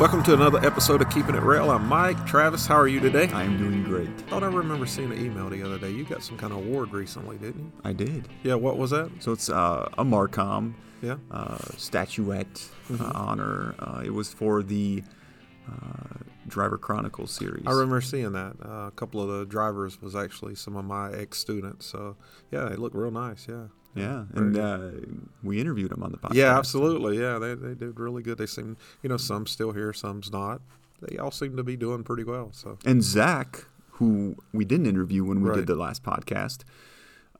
Welcome to another episode of Keeping It Roehl. I'm Mike. Travis, how are you today? I am doing great. thought I remember seeing an email the other day. You got some kind of award recently, didn't you? I did. Yeah, what was that? So it's uh, a Marcom Yeah. uh, statuette uh, honor. Uh, it was for the uh, Driver Chronicles series. I remember seeing that. Uh, a couple of the drivers was actually some of my ex students. So, yeah, they look real nice. Yeah. Yeah, and uh, we interviewed him on the podcast. Yeah, absolutely. Yeah, they, they did really good. They seem, you know, some still here, some's not. They all seem to be doing pretty well. So, And Zach, who we didn't interview when we Right. did the last podcast,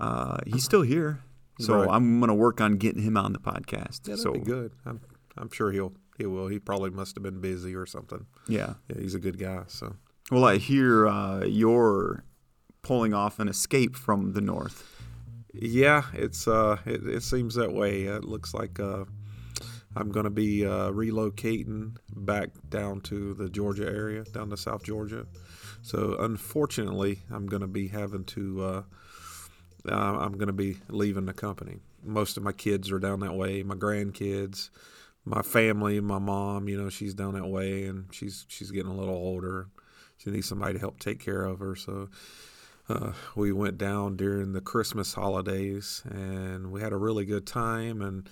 uh, he's still here. So Right. I'm gonna work on getting him on the podcast. yeah, that'd so be good. I'm, I'm sure he'll he will. He probably must have been busy or something. yeah. Yeah, he's a good guy. So, Well, I hear uh, you're pulling off an escape from the north. Yeah, it's uh, it, it seems that way. It looks like uh, I'm going to be uh, relocating back down to the Georgia area, down to South Georgia. So unfortunately, I'm going to be having to. Uh, uh, I'm going to be leaving the company. Most of my kids are down that way. My grandkids, my family, my mom. You know, she's down that way, and she's she's getting a little older. She needs somebody to help take care of her. So uh, we went down during the Christmas holidays and we had a really good time and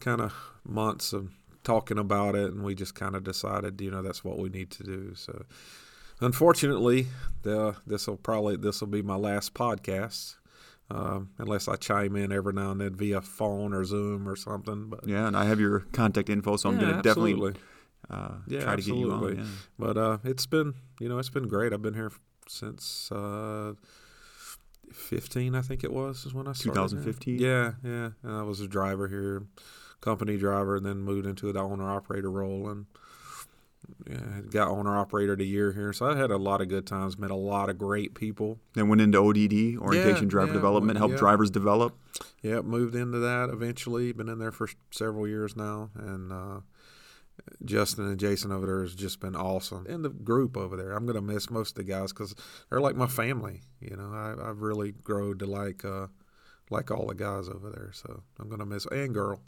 kind of months of talking about it and we just kind of decided you know that's what we need to do so unfortunately the this will probably this will be my last podcast um, unless I chime in every now and then via phone or Zoom or something but Yeah, and I have your contact info, so I'm gonna definitely uh, Yeah, try to get you on. absolutely. Yeah. But uh, it's been, you know, it's been great. I've been here since uh, 15, I think it was, is when I started. 2015? Yeah, yeah. And I was a driver here, company driver, and then moved into the owner operator role and yeah, got owner operator of the year here. So I had a lot of good times, met a lot of great people. Then went into ODD, orientation Yeah, driver yeah, development, helped yeah. drivers develop. Yeah, moved into that eventually. Been in there for several years now, and uh, Justin and Jason over there has just been awesome. And the group over there, I'm gonna miss most of the guys because they're like my family. You know, I, I've really grown to like uh, like all the guys over there. So I'm gonna miss and girl.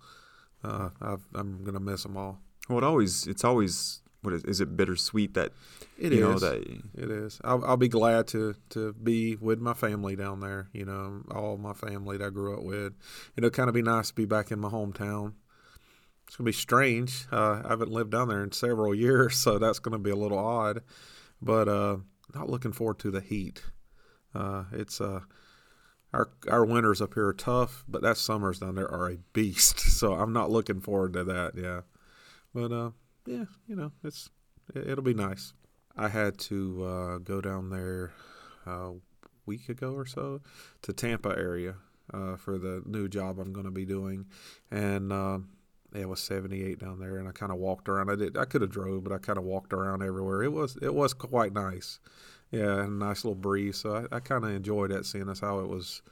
Uh, I've, I'm gonna miss them all. Well, it always it's always what is, is it bittersweet that It you know is. that It is. I'll, I'll be glad to to be with my family down there. You know, all my family that I grew up with. It'll kind of be nice to be back in my hometown. It's gonna be strange. Uh, I haven't lived down there in several years, so that's gonna be a little odd. But uh, not looking forward to the heat. Uh, it's uh, our our winters up here are tough, but that summers down there are a beast. So I'm not looking forward to that. Yeah, but uh, yeah, you know, it's it, it'll be nice. I had to uh, go down there a week ago or so to Tampa area uh, for the new job I'm going to be doing, and um, it was 78 down there, and I kind of walked around. I did. I could have drove, but I kind of walked around everywhere. It was it was quite nice. Yeah, a nice little breeze. So I, I kind of enjoyed that, seeing as how it was,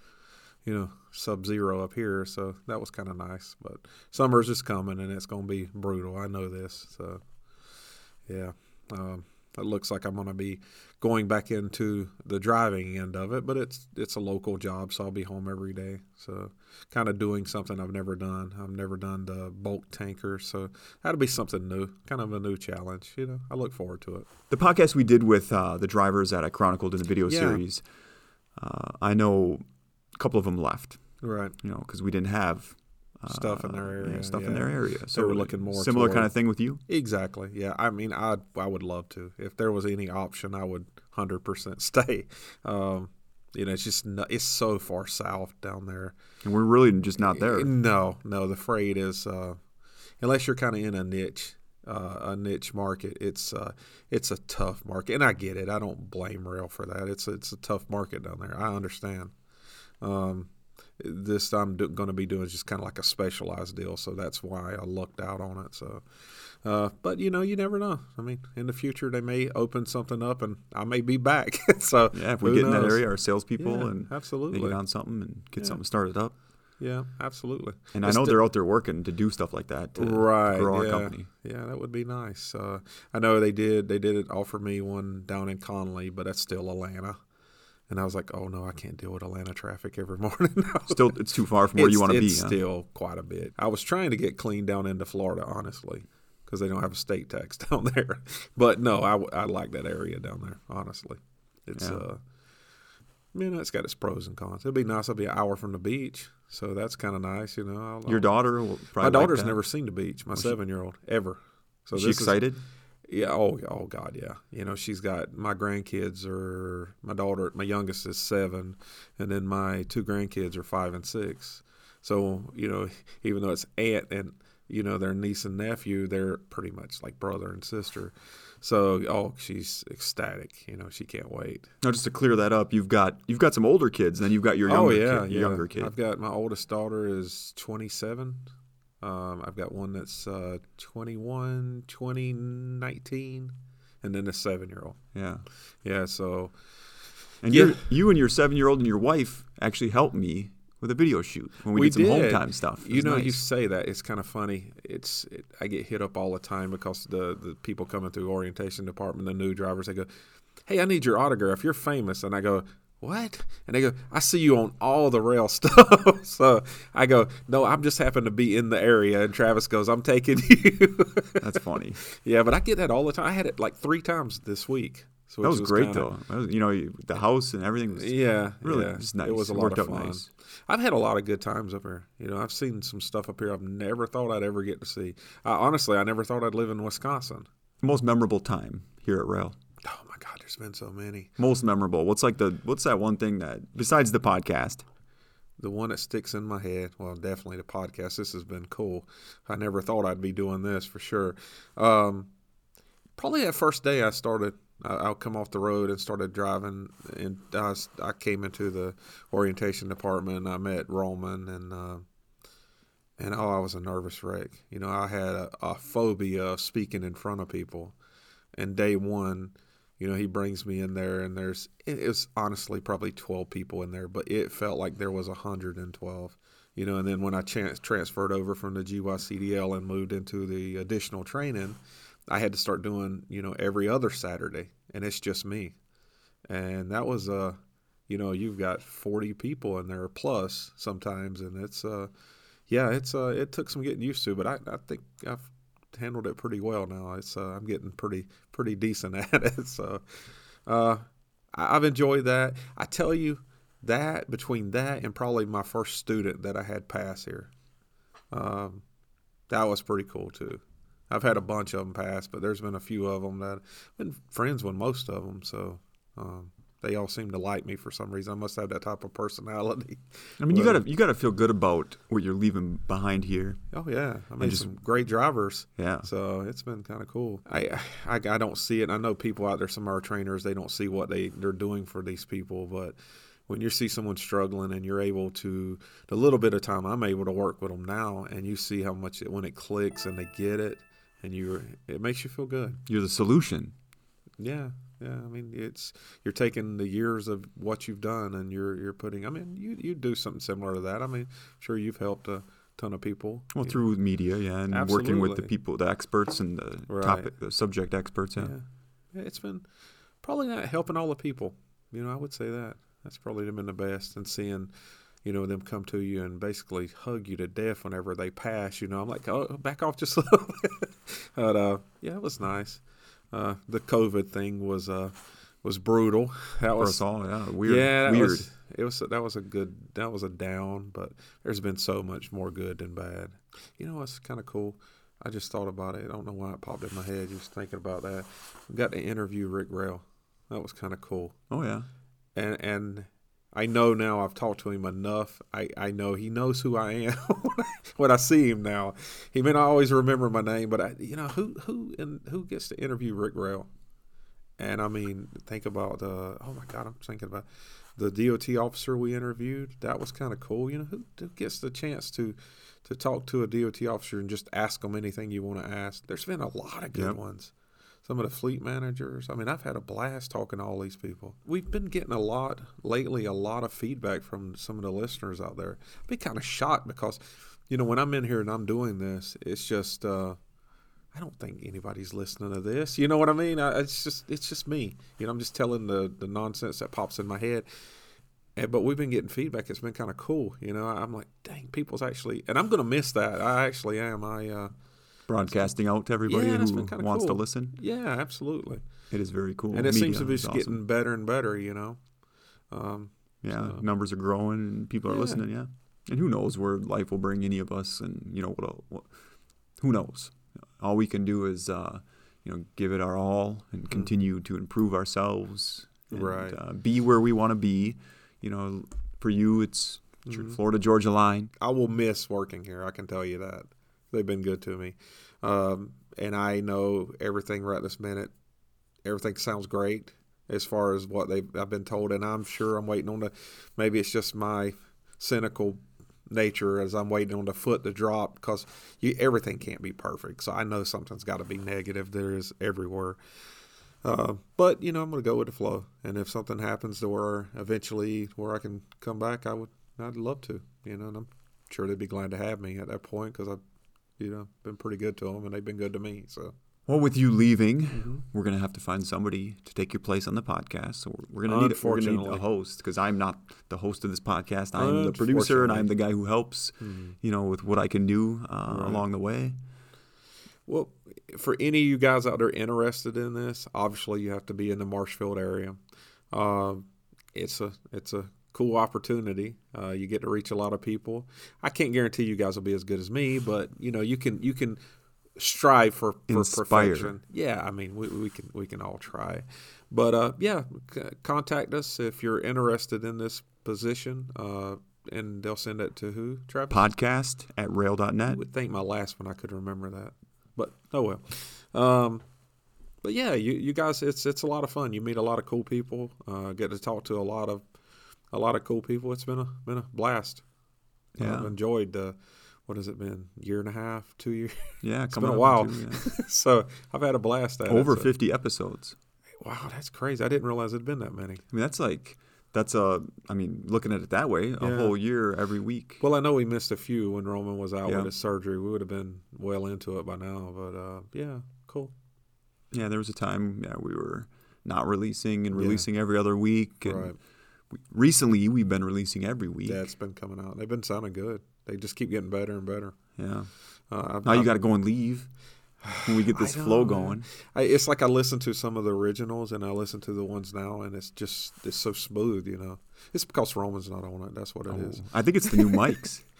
you know, sub zero up here. So that was kind of nice. But summer's just coming, and it's going to be brutal. I know this. So yeah. Um, it looks like I'm going to be going back into the driving end of it, but it's it's a local job, so I'll be home every day. So, kind of doing something I've never done. I've never done the bulk tanker, so that'll be something new, kind of a new challenge. You know, I look forward to it. the podcast we did with uh, the drivers that I chronicled in the video Yeah. series. Uh, I know a couple of them left, Right. you know, because we didn't have Stuff in their yeah, area, stuff in their area. So were looking more similar toward- kind of thing with you. Exactly. Yeah. I mean, I I would love to. If there was any option, I would hundred percent stay. Um, you know, it's just it's so far south down there. And we're really just not there. No, no. The freight is uh, unless you're kind of in a niche. uh, a niche market. It's uh, it's a tough market, and I get it. I don't blame Roehl for that. It's a, it's a tough market down there. I understand. Um, this I'm do, going to be doing is just kind of like a specialized deal, so that's why I lucked out on it. So, uh, but you know, you never know. I mean, in the future they may open something up, and I may be back. so yeah, if we get knows? in that area, our salespeople yeah, and absolutely get on something and get yeah. something started up. Yeah, absolutely. And it's I know they're out there working to do stuff like that to right, grow yeah. company. Yeah, that would be nice. Uh, I know they did. They did offer me one down in Conley, but that's still Atlanta. And I was like, oh no, I can't deal with Atlanta traffic every morning. still, it's too far from where you want to be. It's huh? still quite a bit. I was trying to get clean down into Florida, honestly, because they don't have a state tax down there. But no, I, I like that area down there, honestly. It's yeah. uh, you know, it's got its pros and cons. It'd be nice. I'll be an hour from the beach, so that's kind of nice. You know, I'll, Your daughter, my daughter's like never seen the beach. My seven year old ever. So is she excited? Is, yeah. Oh, oh God, yeah. You know, she's got my grandkids are my daughter. My youngest is seven, and then my two grandkids are five and six. So you know, even though it's aunt and you know their niece and nephew, they're pretty much like brother and sister. So, oh, she's ecstatic. You know, she can't wait. Now, just to clear that up, you've got you've got some older kids, and then you've got your oh, younger, oh, yeah, kid, yeah. younger kid. I've got my oldest daughter is 27. Um, I've got one that's uh, 21, 20, 19, and then a seven year old. Yeah. Yeah. So. And yeah. you and your seven year old and your wife actually helped me with a video shoot when we, we did some did. home time stuff. You know, nice. you say that it's kind of funny. It's it, I get hit up all the time because the the people coming through orientation department, the new drivers, they go, "Hey, I need your autograph. You're famous," and I go, what? And they go, I see you on all the Roehl stuff. so I go, no, I'm just happen to be in the area. And Travis goes, I'm taking you. That's funny. Yeah, but I get that all the time. I had it like three times this week. So that was, was great kinda, though. Was, you know, the house and everything was yeah, really yeah. just nice. It was a it lot of fun. Nice. I've had a lot of good times up here. You know, I've seen some stuff up here I've never thought I'd ever get to see. Uh, honestly, I never thought I'd live in Wisconsin. Most memorable time here at Roehl. Oh my God, there's been so many. Most memorable. What's like the what's that one thing that besides the podcast? The one that sticks in my head. Well, definitely the podcast. This has been cool. I never thought I'd be doing this for sure. Um, probably that first day I started I'll come off the road and started driving, and I, I came into the orientation department. and I met Roman, and uh, and oh, I was a nervous wreck. You know, I had a, a, phobia of speaking in front of people. And day one, you know, he brings me in there, and there's it was honestly probably twelve people in there, but it felt like there was hundred and twelve. You know, and then when I transferred over from the GYCDL and moved into the additional training I had to start doing, you know, every other Saturday, and it's just me. And that was uh you know, you've got 40 people in there plus sometimes and it's uh yeah, it's uh it took some getting used to, but I I think I've handled it pretty well now. It's uh, I'm getting pretty pretty decent at it. So uh I've enjoyed that. I tell you that between that and probably my first student that I had pass here. Um, that was pretty cool too. I've had a bunch of them pass, but there's been a few of them that I've been friends with most of them. So um, they all seem to like me for some reason. I must have that type of personality. I mean, but, you gotta you gotta feel good about what you're leaving behind here. Oh yeah, I mean, just, some great drivers. Yeah, so it's been kind of cool. I, I I don't see it. I know people out there, some of our trainers, they don't see what they they're doing for these people, but when you see someone struggling and you're able to the little bit of time I'm able to work with them now, and you see how much it, when it clicks and they get it and you it makes you feel good. You're the solution. Yeah, yeah. I mean, it's you're taking the years of what you've done and you're you're putting. I mean, you you do something similar to that. I mean, sure you've helped a ton of people. Well, through know. media, yeah, and Absolutely. working with the people, the experts, and the right. topic, the subject experts. Yeah. yeah, it's been probably not helping all the people. You know, I would say that that's probably been the best, and seeing you know, them come to you and basically hug you to death whenever they pass. You know, I'm like, oh, back off just a little bit. but uh, yeah, it was nice. Uh, the COVID thing was uh, was brutal. That For was all, yeah, weird. Yeah, weird. Was, it was that was a good that was a down, but there's been so much more good than bad. You know, it's kind of cool. I just thought about it. I don't know why it popped in my head. Just thinking about that. We got to interview Rick Roehl. That was kind of cool. Oh yeah. And and I know now I've talked to him enough. I, I know he knows who I am when I see him now. He may not always remember my name, but I, you know who who and who gets to interview Rick Roehl? And I mean, think about the oh my God, I'm thinking about the DOT officer we interviewed. That was kind of cool. You know, who, who gets the chance to to talk to a DOT officer and just ask them anything you want to ask? There's been a lot of good Yep. ones some of the fleet managers. I mean, I've had a blast talking to all these people. We've been getting a lot lately, a lot of feedback from some of the listeners out there. I've been kind of shocked because, you know, when I'm in here and I'm doing this, it's just, uh, I don't think anybody's listening to this. You know what I mean? I, it's just, it's just me. You know, I'm just telling the the nonsense that pops in my head. And, but we've been getting feedback. It's been kind of cool. You know, I'm like, dang, people's actually, and I'm to miss that. I actually am. I, uh, Broadcasting out to everybody Yeah, who wants to listen. yeah, absolutely. It is very cool. and it seems to be awesome. getting better and better. You know, um, Yeah, so- numbers are growing and people are Yeah. listening. Yeah, and who knows where life will bring any of us, and you know what? what who knows? All we can do is, uh, you know, give it our all and continue to improve ourselves. And. Right. Uh, be where we want to be. You know, for you, it's Mm-hmm. Florida Georgia line. I will miss working here. I can tell you that they've been good to me, um, and I know everything right this minute. Everything sounds great as far as what they've I've been told, and I'm sure I'm waiting on the. Maybe it's just my cynical nature as I'm waiting on the foot to drop because everything can't be perfect. So I know something's got to be negative. There is everywhere. Uh, but you know, I'm going to go with the flow, and if something happens to where eventually where I can come back, I would, I'd love to. You know, and I'm sure they'd be glad to have me at that point because I've, you know, been pretty good to them, and they've been good to me. So Well, with you leaving, Mm-hmm. we're gonna have to find somebody to take your place on the podcast. So we're- gonna need we're gonna need a host because I'm not the host of this podcast. I'm the producer and I'm the guy who helps, you know, with what I can do uh, Mm-hmm. Right. along the way. Well, for any of you guys out there interested in this, obviously you have to be in the Marshfield area. Uh, it's a it's a cool opportunity. Uh, you get to reach a lot of people. I can't guarantee you guys will be as good as me, but you know you can you can strive for, for Inspire. perfection. Yeah, I mean we, we can we can all try, but uh, yeah, c- contact us if you're interested in this position. Uh, and they'll send it to who? Travis. Podcast at I roehl.net. would think my last one I could remember that, but oh well. Um, but yeah, you, you guys, it's it's a lot of fun. You meet a lot of cool people. Uh, get to talk to a lot of a lot of cool people. It's been a been a blast. Yeah. I've enjoyed. Uh, what has it been? Year and a half, two years. Yeah, it's been a while. two, yeah. so I've had a blast at it, over so- 50 episodes. Wow, that's crazy. I didn't realize it'd been that many. I mean, that's like that's a. I mean, looking at it that way, a Yeah. whole year every week. Well, I know we missed a few when Roman was out Yeah. with his surgery. We would have been well into it by now. But uh, yeah, cool. Yeah, there was a time yeah, we were not releasing and releasing every other week. And Right. Recently, we've been releasing every week. Yeah, it's been coming out. They've been sounding good. They just keep getting better and better. yeah. Uh, I've, Now you I've- got to go and leave when we get this flow going. I, it's like I listen to some of the originals and I listen to the ones now, and it's just it's so smooth. You know, it's because Roman's not on it. That's what it is. I think it's the new mics.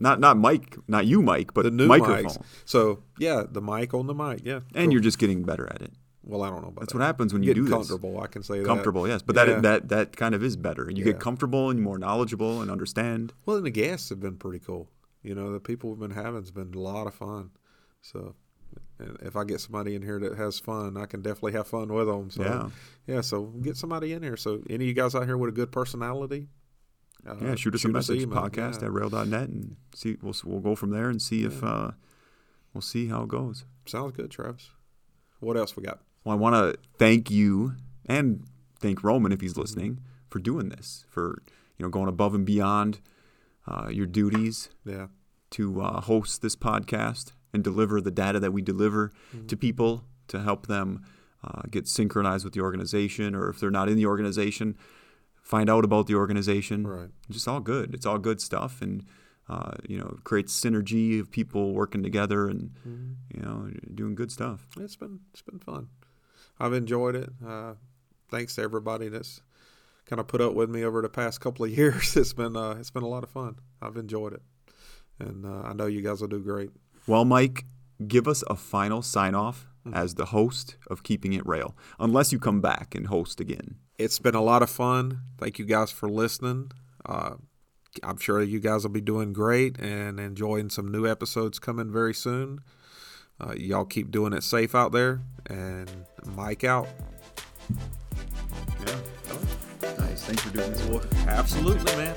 Not not mic, not you, Mike, but The new microphone. mics. So yeah, the mic on the mic. Yeah, And you're just getting better at it. Well. I don't know about That's that. what happens when you Getting do this. comfortable. I can say that. Comfortable, yes, but Yeah. that that that kind of is better. You Yeah. get comfortable and you're more knowledgeable and understand. Well, and the guests have been pretty cool. You know, the people we've been having has been a lot of fun. So, and if I get somebody in here that has fun, I can definitely have fun with them. So, Yeah. yeah. So get somebody in here. So, any of you guys out here with a good personality, uh, Yeah, shoot us a message, podcast Yeah. at roehl.net, and see. We'll we'll go from there and see if uh, we'll see how it goes. Sounds good, Travis. What else we got? Well, I want to thank you and thank Roman if he's listening for doing this, for you know going above and beyond uh, your duties Yeah, to uh, host this podcast and deliver the data that we deliver Mm-hmm. to people to help them uh, get synchronized with the organization, or if they're not in the organization, find out about the organization. right. Just all good. It's all good stuff, and uh, you know, creates synergy of people working together and Mm-hmm. you know doing good stuff. It's been it's been fun. I've enjoyed it. Uh, thanks to everybody that's kind of put up with me over the past couple of years. It's been uh, it's been a lot of fun. I've enjoyed it, and uh, I know you guys will do great. Well, Mike, give us a final sign off mm-hmm. as the host of Keeping It Roehl, unless you come back and host again. It's been a lot of fun. Thank you guys for listening. Uh, I'm sure you guys will be doing great and enjoying some new episodes coming very soon. Uh, y'all keep doing it safe out there, and Mike out. Yeah. Nice. Thanks for doing this. Absolutely, man.